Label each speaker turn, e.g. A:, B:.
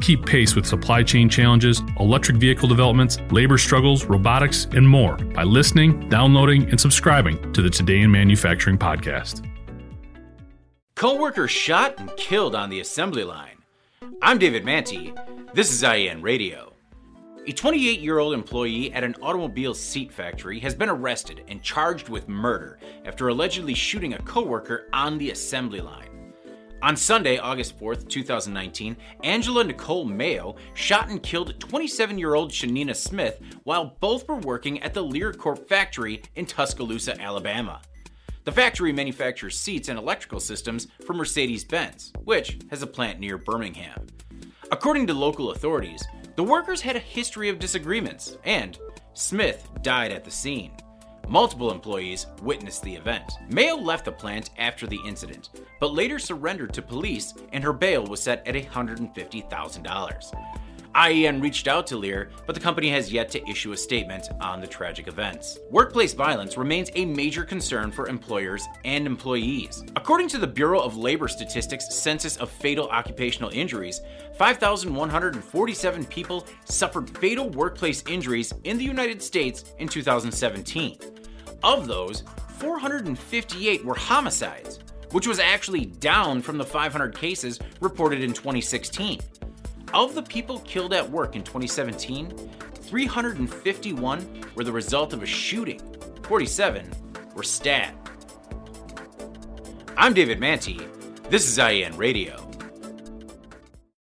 A: Keep pace with supply chain challenges, electric vehicle developments, labor struggles, robotics, and more by listening, downloading, and subscribing to the Today in Manufacturing podcast.
B: Co-worker shot and killed on the assembly line. I'm David Mantey. This is IEN Radio. A 28 year old employee at an automobile seat factory has been arrested and charged with murder after allegedly shooting a coworker on the assembly line. On Sunday, August 4th, 2019, Angela Nicole Mayo shot and killed 27 year old Shanina Smith while both were working at the Lear Corp factory in Tuscaloosa, Alabama. The factory manufactures seats and electrical systems for Mercedes Benz, which has a plant near Birmingham. According to local authorities, the workers had a history of disagreements, and Smith died at the scene. Multiple employees witnessed the event. Mayo left the plant after the incident, but later surrendered to police and her bail was set at $150,000. IEN reached out to Lear, but the company has yet to issue a statement on the tragic events. Workplace violence remains a major concern for employers and employees. According to the Bureau of Labor Statistics Census of Fatal Occupational Injuries, 5,147 people suffered fatal workplace injuries in the United States in 2017. Of those, 458 were homicides, which was actually down from the 500 cases reported in 2016. Of the people killed at work in 2017, 351 were the result of a shooting, 47 were stabbed. I'm David Mantey. This is IEN Radio.